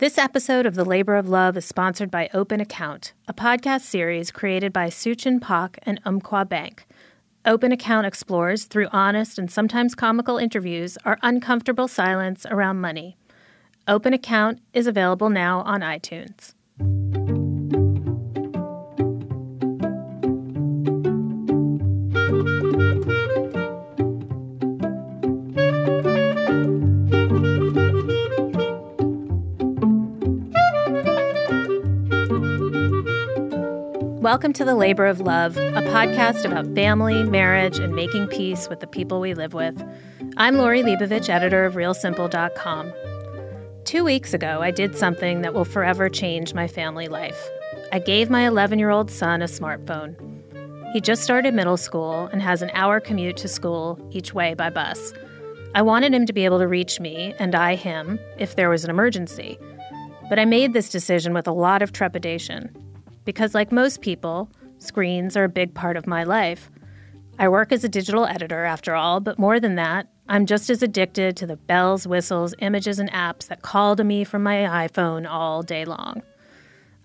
This episode of The Labor of Love is sponsored by Open Account, a podcast series created by SuChin Pak and Umpqua Bank. Open Account explores, through honest and sometimes comical interviews, our uncomfortable silence around money. Open Account is available now on iTunes. Welcome to The Labor of Love, a podcast about family, marriage, and making peace with the people we live with. I'm Lori Leibovich, editor of RealSimple.com. Two weeks ago, I did something that will forever change my family life. I gave my 11 year old son a smartphone. He just started middle school and has an hour commute to school each way by bus. I wanted him to be able to reach me, and I him, if there was an emergency. But I made this decision with a lot of trepidation because, like most people, screens are a big part of my life. I work as a digital editor, after all, but more than that, I'm just as addicted to the bells, whistles, images, and apps that call to me from my iPhone all day long.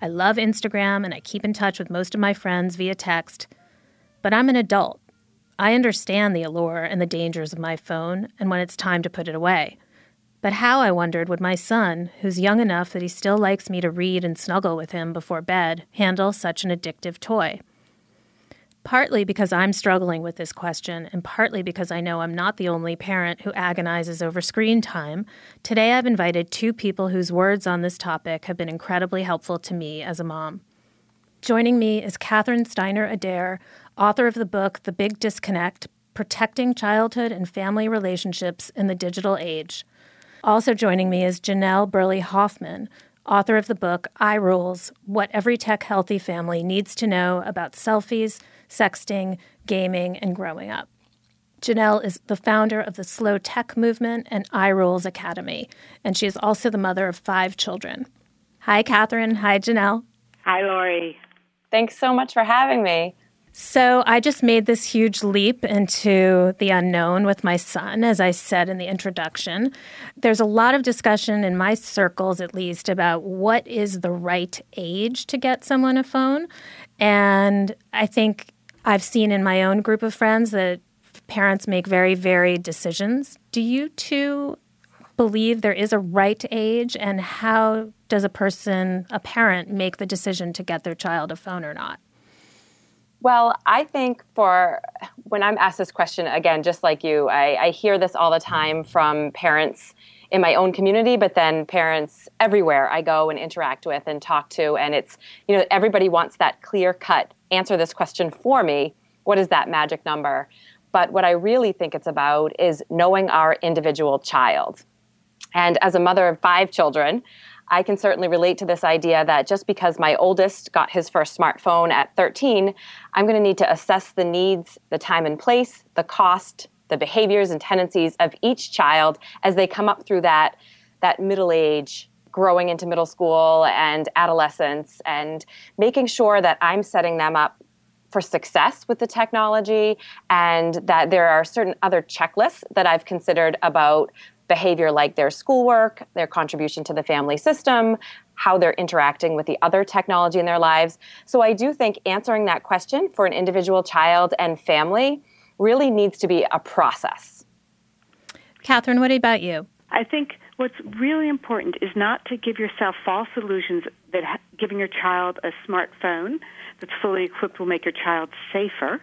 I love Instagram and I keep in touch with most of my friends via text, but I'm an adult. I understand the allure and the dangers of my phone and when it's time to put it away. But how, I wondered, would my son, who's young enough that he still likes me to read and snuggle with him before bed, handle such an addictive toy? Partly because I'm struggling with this question, and partly because I know I'm not the only parent who agonizes over screen time, today I've invited two people whose words on this topic have been incredibly helpful to me as a mom. Joining me is Catherine Steiner-Adair, author of the book The Big Disconnect Protecting Childhood and Family Relationships in the Digital Age. Also joining me is Janell Burley Hofmann, author of the book iRules What Every Tech Healthy Family Needs to Know About Selfies, Sexting, Gaming, and Growing Up. Janell is the founder of the Slow Tech Movement and iRules Academy, and she is also the mother of five children. Hi, Catherine. Hi, Janell. Hi, Lori. Thanks so much for having me. So, I just made this huge leap into the unknown with my son, as I said in the introduction. There's a lot of discussion in my circles, at least, about what is the right age to get someone a phone. And I think I've seen in my own group of friends that parents make very varied decisions. Do you two believe there is a right age? And how does a person, a parent, make the decision to get their child a phone or not? Well, I think for when I'm asked this question, again, just like you, I, I, hear this all the time from parents in my own community, but then parents everywhere I go and interact with and talk to. And it's, you know, everybody wants that clear cut answer this question for me. What is that magic number? But what I really think it's about is knowing our individual child. And as a mother of five children, I can certainly relate to this idea that just because my oldest got his first smartphone at 13, I'm going to need to assess the needs, the time and place, the cost, the behaviors and tendencies of each child as they come up through that, that middle age growing into middle school and adolescence and making sure that I'm setting them up for success with the technology and that there are certain other checklists that I've considered about behavior like their schoolwork, their contribution to the family system, how they're interacting with the other technology in their lives. So I do think answering that question for an individual child and family really needs to be a process. Catherine, what about you? I think what's really important is not to give yourself false illusions that giving your child a smartphone that's fully equipped will make your child safer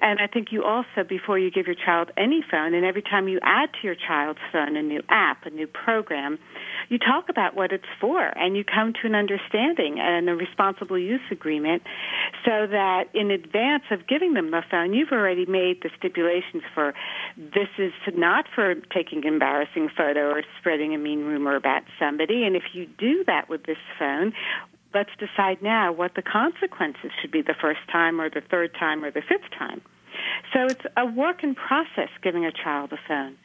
and I think you also, before you give your child any phone, and every time you add to your child's phone a new app, a new program, you talk about what it's for and you come to an understanding and a responsible use agreement so that in advance of giving them the phone, you've already made the stipulations for this is not for taking embarrassing photo or spreading a mean rumor about somebody. And if you do that with this phone, let's decide now what the consequences should be the first time or the third time or the fifth time. So it's a work in process giving a child a phone.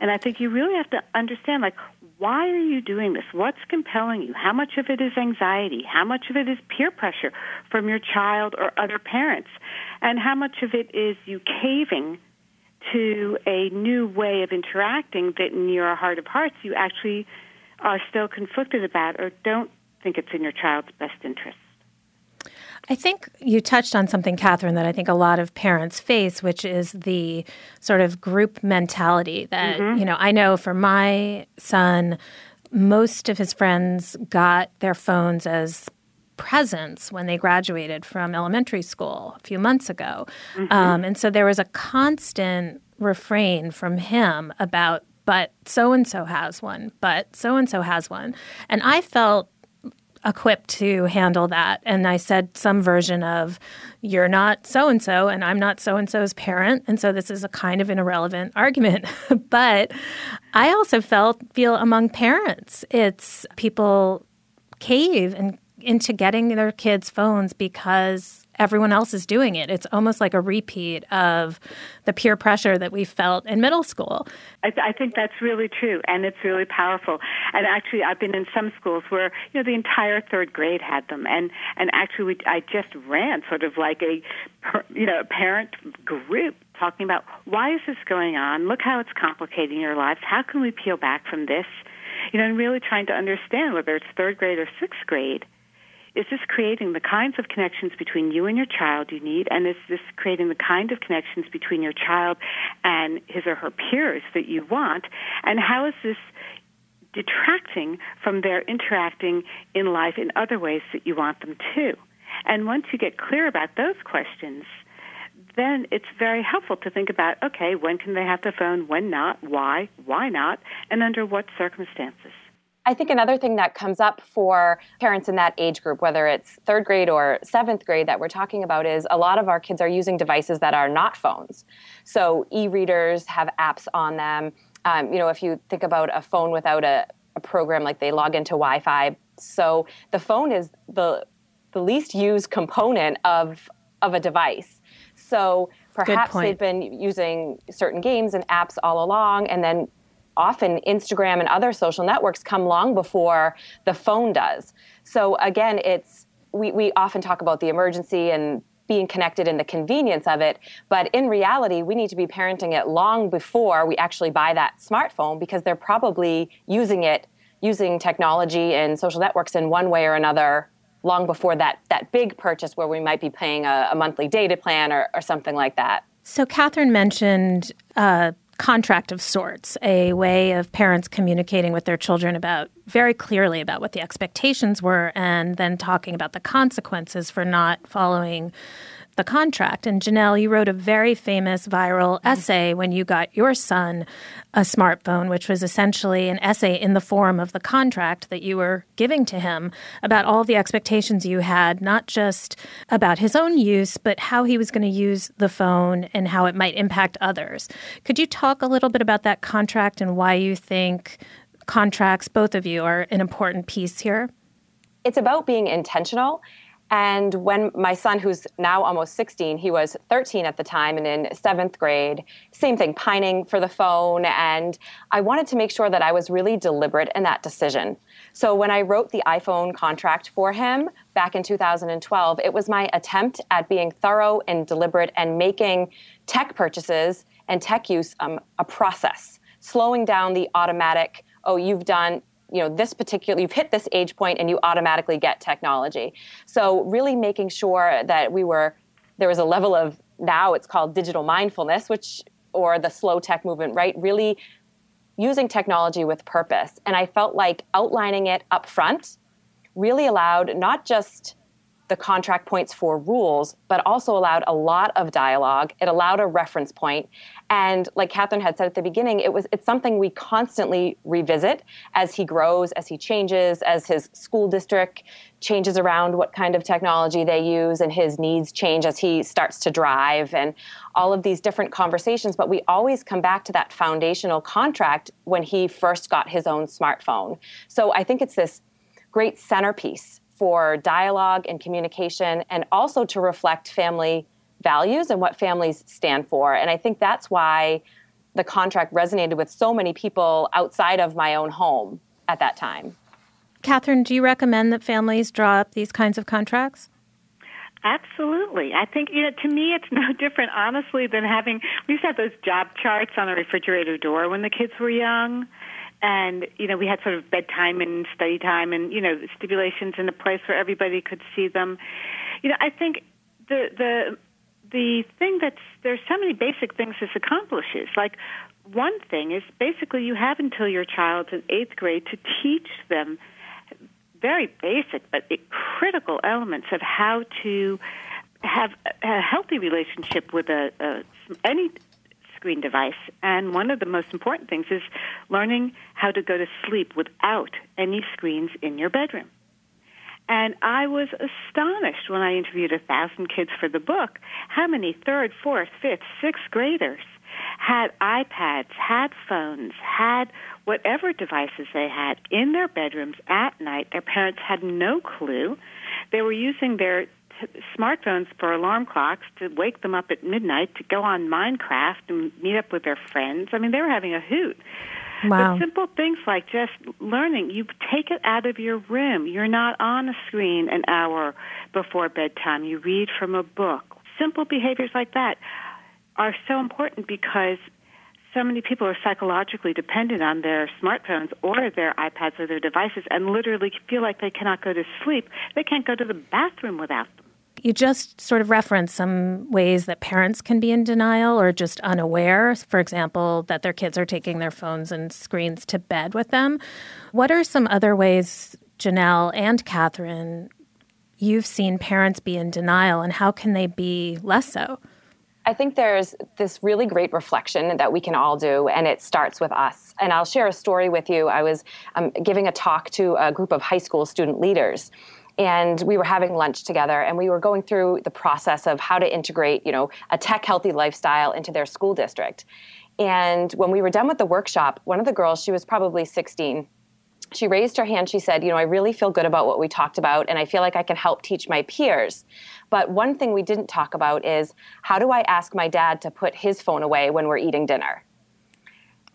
And I think you really have to understand like why are you doing this? What's compelling you? How much of it is anxiety? How much of it is peer pressure from your child or other parents? And how much of it is you caving to a new way of interacting that in your heart of hearts you actually are still conflicted about or don't think it's in your child's best interest. I think you touched on something, Catherine, that I think a lot of parents face, which is the sort of group mentality that, mm-hmm. you know, I know for my son, most of his friends got their phones as presents when they graduated from elementary school a few months ago. Mm-hmm. Um, and so there was a constant refrain from him about, but so and so has one, but so and so has one. And I felt equipped to handle that. And I said some version of, you're not so and so, and I'm not so and so's parent. And so this is a kind of an irrelevant argument. but I also felt, feel among parents, it's people cave and into getting their kids phones because everyone else is doing it. It's almost like a repeat of the peer pressure that we felt in middle school. I, th- I, think that's really true, and it's really powerful. And actually, I've been in some schools where you know the entire third grade had them, and and actually, we, I just ran sort of like a you know parent group talking about why is this going on? Look how it's complicating your lives. How can we peel back from this? You know, and really trying to understand whether it's third grade or sixth grade is this creating the kinds of connections between you and your child you need? And is this creating the kind of connections between your child and his or her peers that you want? And how is this detracting from their interacting in life in other ways that you want them to? And once you get clear about those questions, then it's very helpful to think about okay, when can they have the phone, when not, why, why not, and under what circumstances. I think another thing that comes up for parents in that age group, whether it's third grade or seventh grade that we're talking about, is a lot of our kids are using devices that are not phones. So e readers have apps on them. Um, you know, if you think about a phone without a, a program, like they log into Wi Fi. So the phone is the the least used component of of a device. So perhaps they've been using certain games and apps all along, and then often Instagram and other social networks come long before the phone does. So again, it's we, we often talk about the emergency and being connected and the convenience of it. But in reality, we need to be parenting it long before we actually buy that smartphone because they're probably using it, using technology and social networks in one way or another long before that, that big purchase where we might be paying a, a monthly data plan or, or something like that. So, Catherine mentioned uh, contract of sorts, a way of parents communicating with their children about very clearly about what the expectations were and then talking about the consequences for not following the contract. And Janell, you wrote a very famous viral mm-hmm. essay when you got your son a smartphone, which was essentially an essay in the form of the contract that you were giving to him about all the expectations you had, not just about his own use, but how he was going to use the phone and how it might impact others. Could you talk a little bit about that contract and why you think contracts, both of you, are an important piece here? It's about being intentional and when my son, who's now almost 16, he was 13 at the time and in seventh grade, same thing, pining for the phone. And I wanted to make sure that I was really deliberate in that decision. So when I wrote the iPhone contract for him back in 2012, it was my attempt at being thorough and deliberate and making tech purchases and tech use um, a process, slowing down the automatic, oh, you've done you know this particular you've hit this age point and you automatically get technology. So really making sure that we were there was a level of now it's called digital mindfulness which or the slow tech movement right? Really using technology with purpose. And i felt like outlining it up front really allowed not just the contract points for rules, but also allowed a lot of dialogue. It allowed a reference point. And like Catherine had said at the beginning, it was it's something we constantly revisit as he grows, as he changes, as his school district changes around what kind of technology they use and his needs change as he starts to drive and all of these different conversations. But we always come back to that foundational contract when he first got his own smartphone. So I think it's this great centerpiece for dialogue and communication and also to reflect family values and what families stand for. And I think that's why the contract resonated with so many people outside of my own home at that time. Catherine, do you recommend that families draw up these kinds of contracts? Absolutely. I think, you know, to me, it's no different, honestly, than having, we used to have those job charts on the refrigerator door when the kids were young and you know we had sort of bedtime and study time and you know stipulations in a place where everybody could see them. You know i think the the the thing that's there's so many basic things this accomplishes. Like one thing is basically you have until your child's in eighth grade to teach them very basic but critical elements of how to have a healthy relationship with a, a any screen device. And one of the most important things is learning how to go to sleep without any screens in your bedroom. And I was astonished when I interviewed a thousand kids for the book how many third, fourth, fifth, sixth graders had iPads, had phones, had whatever devices they had in their bedrooms at night. Their parents had no clue. They were using their smartphones for alarm clocks to wake them up at midnight to go on Minecraft and meet up with their friends. I mean, they were having a hoot. Wow. But simple things like just learning, you take it out of your room. You're not on a screen an hour before bedtime. You read from a book. Simple behaviors like that are so important because so many people are psychologically dependent on their smartphones or their iPads or their devices and literally feel like they cannot go to sleep. They can't go to the bathroom without them. You just sort of reference some ways that parents can be in denial or just unaware, for example, that their kids are taking their phones and screens to bed with them. What are some other ways, Janell and Catherine, you've seen parents be in denial, and how can they be less so? I think there's this really great reflection that we can all do, and it starts with us. And I'll share a story with you. I was um, giving a talk to a group of high school student leaders and we were having lunch together and we were going through the process of how to integrate you know a tech healthy lifestyle into their school district. And when we were done with the workshop one of the girls she was probably 16 she raised her hand. She said you know i really feel good about what we talked about and i feel like i can help teach my peers. But one thing we didn't talk about is how do i ask my dad to put his phone away when we're eating dinner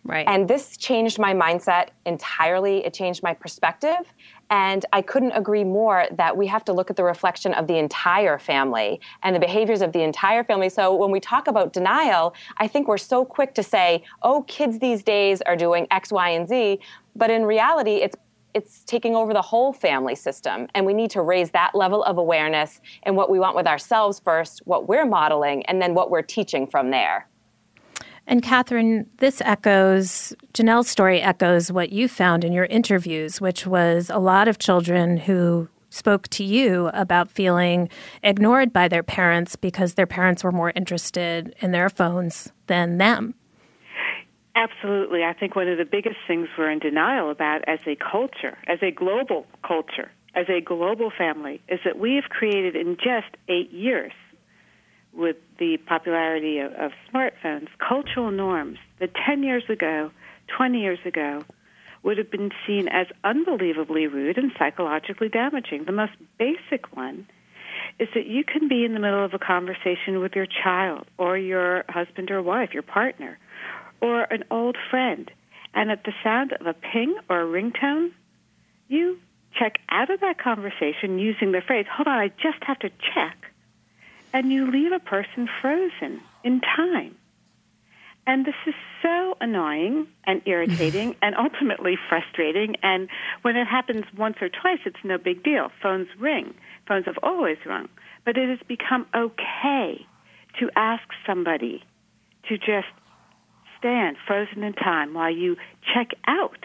Right. And this changed my mindset entirely. It changed my perspective. And I couldn't agree more that we have to look at the reflection of the entire family and the behaviors of the entire family. So when we talk about denial, I think we're so quick to say, oh, kids these days are doing X, Y, and Z. But in reality, it's it's taking over the whole family system and we need to raise that level of awareness and what we want with ourselves first what we're modeling and then what we're teaching from there and Catherine, this echoes, Janell's story echoes what you found in your interviews, which was a lot of children who spoke to you about feeling ignored by their parents because their parents were more interested in their phones than them. Absolutely. I think one of the biggest things we're in denial about as a culture, as a global culture, as a global family, is that we have created in just eight years with the popularity of, of smartphones, cultural norms that 10 years ago, 20 years ago, would have been seen as unbelievably rude and psychologically damaging. The most basic one is that you can be in the middle of a conversation with your child or your husband or wife, your partner, or an old friend, and at the sound of a ping or a ringtone, you check out of that conversation using the phrase, hold on, I just have to check and you leave a person frozen in time. And this is so annoying and irritating and ultimately frustrating. And when it happens once or twice, it's no big deal. Phones ring. Phones have always rung. But it has become okay to ask somebody to just stand frozen in time while you check out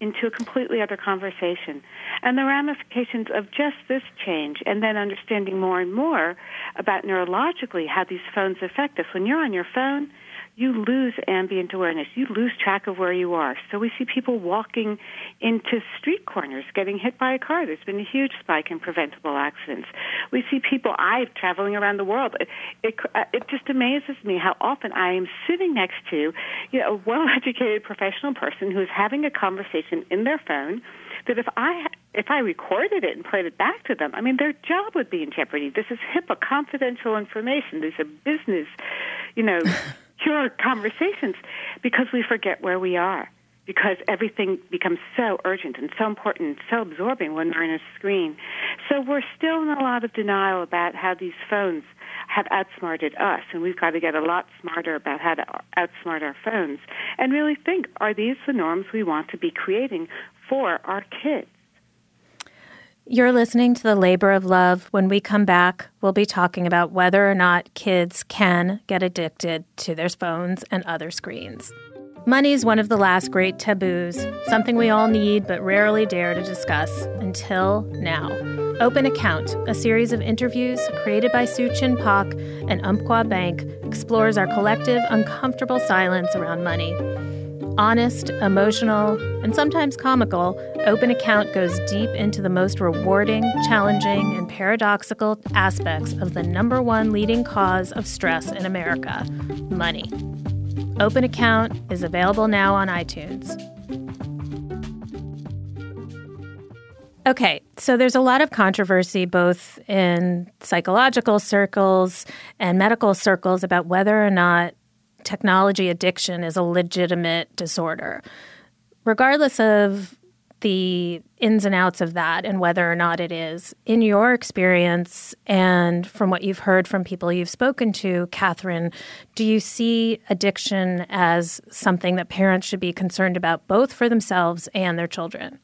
into a completely other conversation. And the ramifications of just this change, and then understanding more and more about neurologically how these phones affect us. When you're on your phone, you lose ambient awareness. You lose track of where you are. So we see people walking into street corners getting hit by a car. There's been a huge spike in preventable accidents. We see people, I traveling around the world. It, it, uh, it just amazes me how often I am sitting next to you know, a well-educated professional person who is having a conversation in their phone that if I if I recorded it and played it back to them, I mean their job would be in jeopardy. This is HIPAA confidential information. These are business, you know, pure conversations because we forget where we are. Because everything becomes so urgent and so important and so absorbing when we're in a screen. So we're still in a lot of denial about how these phones have outsmarted us, and we've got to get a lot smarter about how to outsmart our phones and really think are these the norms we want to be creating for our kids? You're listening to the labor of love. When we come back, we'll be talking about whether or not kids can get addicted to their phones and other screens. Money is one of the last great taboos, something we all need but rarely dare to discuss until now. Open Account, a series of interviews created by SuChin Pak and Umpqua Bank, explores our collective uncomfortable silence around money. Honest, emotional, and sometimes comical, Open Account goes deep into the most rewarding, challenging, and paradoxical aspects of the number one leading cause of stress in America money. Open Account is available now on iTunes. Okay, so there's a lot of controversy both in psychological circles and medical circles about whether or not technology addiction is a legitimate disorder. Regardless of the ins and outs of that and whether or not it is. In your experience and from what you've heard from people you've spoken to, Catherine, do you see addiction as something that parents should be concerned about both for themselves and their children?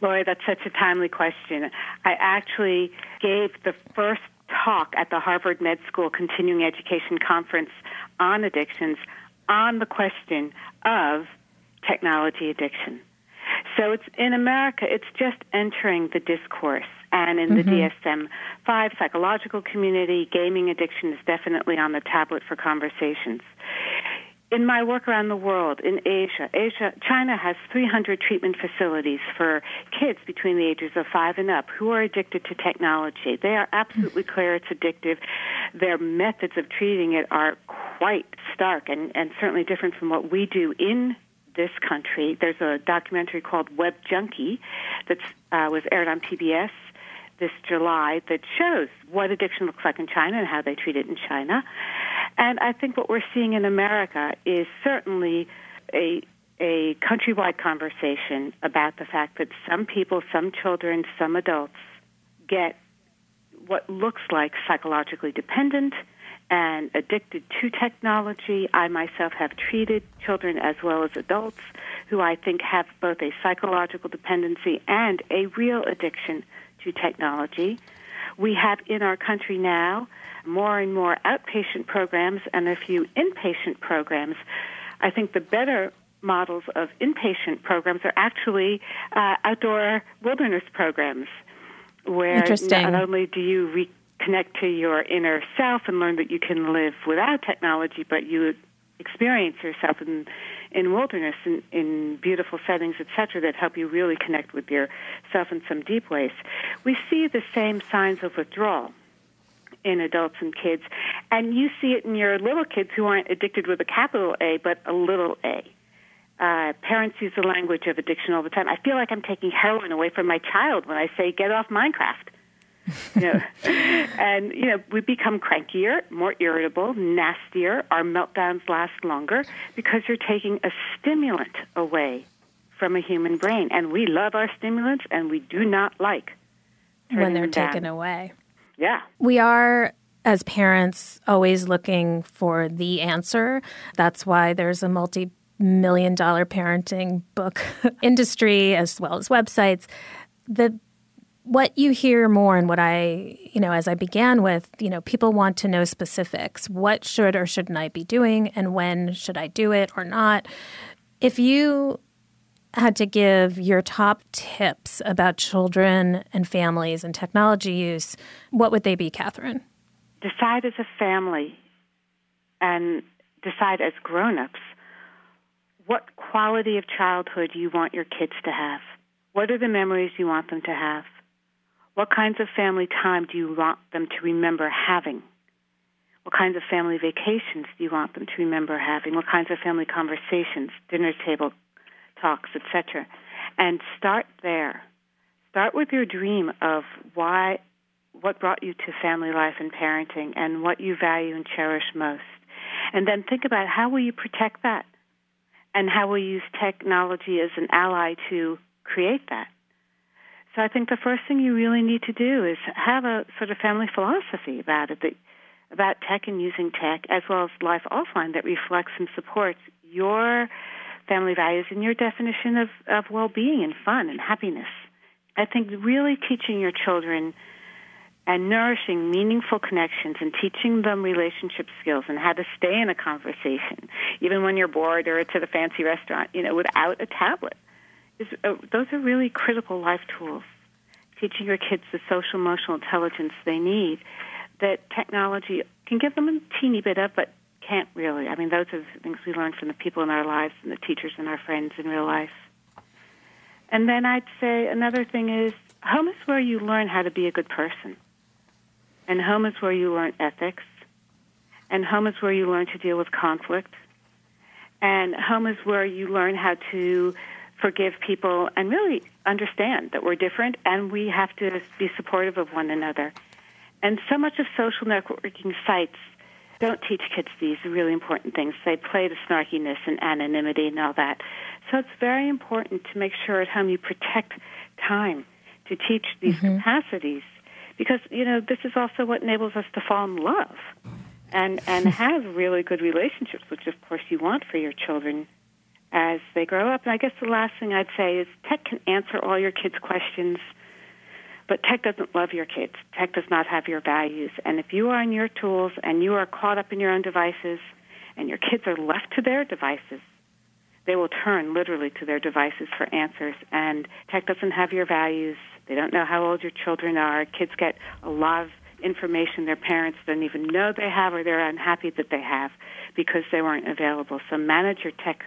Lori, that's such a timely question. I actually gave the first talk at the Harvard Med School Continuing Education Conference on addictions on the question of technology addiction. So it's in America, it's just entering the discourse. And in mm-hmm. the DSM 5 psychological community, gaming addiction is definitely on the tablet for conversations. In my work around the world, in Asia, Asia, China has 300 treatment facilities for kids between the ages of five and up who are addicted to technology. They are absolutely clear it's addictive. Their methods of treating it are quite stark and, and certainly different from what we do in this country. There's a documentary called Web Junkie that uh, was aired on PBS this July that shows what addiction looks like in China and how they treat it in China. And I think what we're seeing in America is certainly a a countrywide conversation about the fact that some people, some children, some adults get what looks like psychologically dependent and addicted to technology. I myself have treated children as well as adults who I think have both a psychological dependency and a real addiction to technology. We have in our country now more and more outpatient programs and a few inpatient programs. I think the better models of inpatient programs are actually uh, outdoor wilderness programs where not only do you re- connect to your inner self and learn that you can live without technology, but you experience yourself in in wilderness in, in beautiful settings, etc., that help you really connect with yourself in some deep ways. We see the same signs of withdrawal in adults and kids, and you see it in your little kids who aren't addicted with a capital A, but a little A. Uh, parents use the language of addiction all the time. I feel like I'm taking heroin away from my child when I say, get off Minecraft you know, and you know we become crankier, more irritable, nastier. Our meltdowns last longer because you're taking a stimulant away from a human brain, and we love our stimulants, and we do not like when they're taken down. away. Yeah, we are as parents always looking for the answer. That's why there's a multi million dollar parenting book industry as well as websites. The what you hear more and what I, you know, as I began with, you know, people want to know specifics. What should or shouldn't I be doing and when should I do it or not? If you had to give your top tips about children and families and technology use, what would they be, Catherine? Decide as a family and decide as grown-ups what quality of childhood you want your kids to have. What are the memories you want them to have? What kinds of family time do you want them to remember having? What kinds of family vacations do you want them to remember having? What kinds of family conversations, dinner table talks, etc. And start there. Start with your dream of why what brought you to family life and parenting and what you value and cherish most. And then think about how will you protect that? And how will you use technology as an ally to create that? So I think the first thing you really need to do is have a sort of family philosophy about it, about tech and using tech, as well as life offline that reflects and supports your family values and your definition of, of well-being and fun and happiness. I think really teaching your children and nourishing meaningful connections and teaching them relationship skills and how to stay in a conversation, even when you're bored or it's at a fancy restaurant, you know, without a tablet. Is, uh, those are really critical life tools. Teaching your kids the social emotional intelligence they need that technology can give them a teeny bit of, but can't really. I mean, those are the things we learn from the people in our lives and the teachers and our friends in real life. And then I'd say another thing is home is where you learn how to be a good person. And home is where you learn ethics. And home is where you learn to deal with conflict. And home is where you learn how to forgive people and really understand that we're different and we have to be supportive of one another. And so much of social networking sites don't teach kids these really important things. They play to snarkiness and anonymity and all that. So it's very important to make sure at home you protect time to teach these mm-hmm. capacities because you know this is also what enables us to fall in love and and have really good relationships, which of course you want for your children as they grow up. And I guess the last thing I'd say is tech can answer all your kids' questions but tech doesn't love your kids. Tech does not have your values. And if you are in your tools and you are caught up in your own devices and your kids are left to their devices, they will turn literally to their devices for answers. And tech doesn't have your values. They don't know how old your children are. Kids get a lot of information their parents don't even know they have or they're unhappy that they have because they weren't available. So manage your tech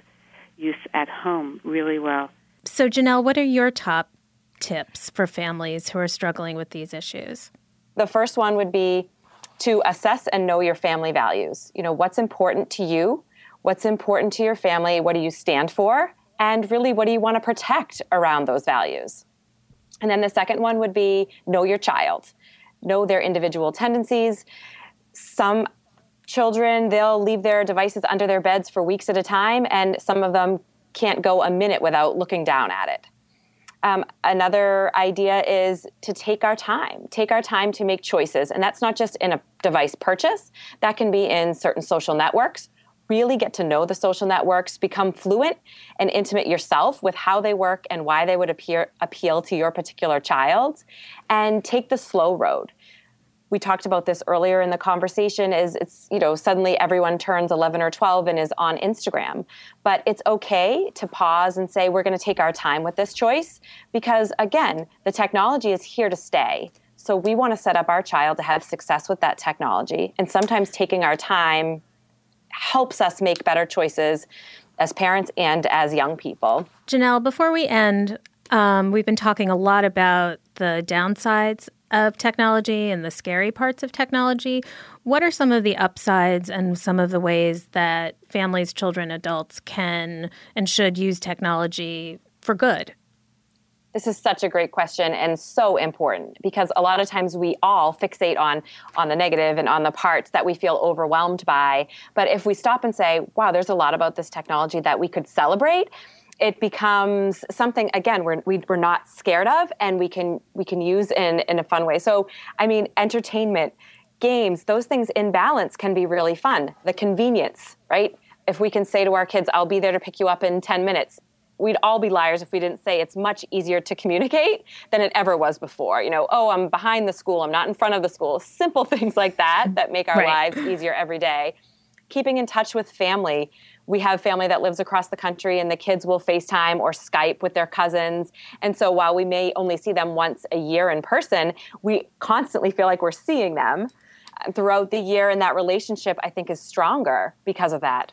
use at home really well. So, Janell, what are your top tips for families who are struggling with these issues? The first one would be to assess and know your family values. You know, what's important to you? What's important to your family? What do you stand for? And really, what do you want to protect around those values? And then the second one would be know your child, know their individual tendencies. Some children, they'll leave their devices under their beds for weeks at a time, and some of them can't go a minute without looking down at it. Um, another idea is to take our time, take our time to make choices. And that's not just in a device purchase, that can be in certain social networks. Really get to know the social networks, become fluent and intimate yourself with how they work and why they would appear, appeal to your particular child, and take the slow road we talked about this earlier in the conversation is it's you know suddenly everyone turns 11 or 12 and is on instagram. But it's okay to pause and say we're going to take our time with this choice because again the technology is here to stay. So we want to set up our child to have success with that technology. And sometimes taking our time helps us make better choices as parents and as young people. Janell before we end um, we've been talking a lot about the downsides of technology and the scary parts of technology. What are some of the upsides and some of the ways that families, children, adults can and should use technology for good? This is such a great question and so important because a lot of times we all fixate on on the negative and on the parts that we feel overwhelmed by. But if we stop and say, "Wow, there's a lot about this technology that we could celebrate," it becomes something again we're, we, are we are not scared of and we can we can use in in a fun way. So i mean entertainment games those things in balance can be really fun. The convenience right? If we can say to our kids i'll be there to pick you up in 10 minutes we'd all be liars if we didn't say it's much easier to communicate than it ever was before. You know oh i'm behind the school. I'm not in front of the school. Simple things like that that make our right. lives easier every day. Keeping in touch with family we have family that lives across the country and the kids will FaceTime or Skype with their cousins. And so while we may only see them once a year in person, we constantly feel like we're seeing them throughout the year. And that relationship, I think, is stronger because of that.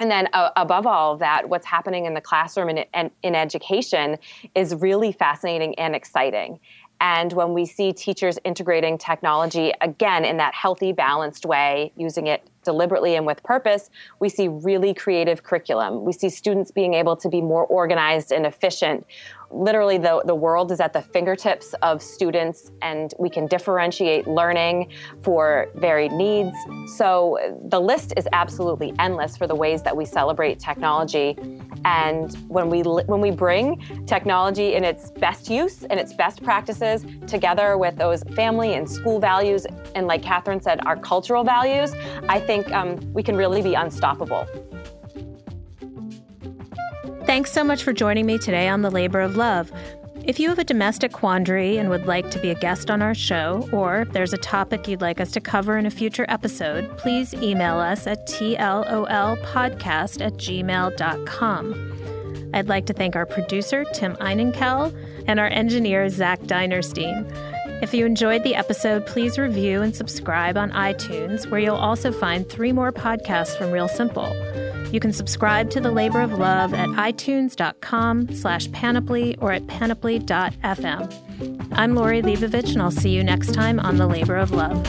And then, uh, above all that, what's happening in the classroom and in, in education is really fascinating and exciting. And when we see teachers integrating technology again in that healthy, balanced way, using it deliberately and with purpose, we see really creative curriculum. We see students being able to be more organized and efficient. Literally the, the world is at the fingertips of students and we can differentiate learning for varied needs. So the list is absolutely endless for the ways that we celebrate technology. And when we when we bring technology in its best use and its best practices together with those family and school values, and like Catherine said, our cultural values, I think um, we can really be unstoppable. Thanks so much for joining me today on The Labor of Love. If you have a domestic quandary and would like to be a guest on our show, or if there's a topic you'd like us to cover in a future episode, please email us at tlolpodcast at gmail.com. I'd like to thank our producer, Tim Einenkel, and our engineer, Zach Dinerstein. If you enjoyed the episode, please review and subscribe on iTunes, where you'll also find three more podcasts from Real Simple. You can subscribe to The Labor of Love at itunes.com slash panoply or at panoply.fm. I'm Lori Leibovich, and I'll see you next time on The Labor of Love.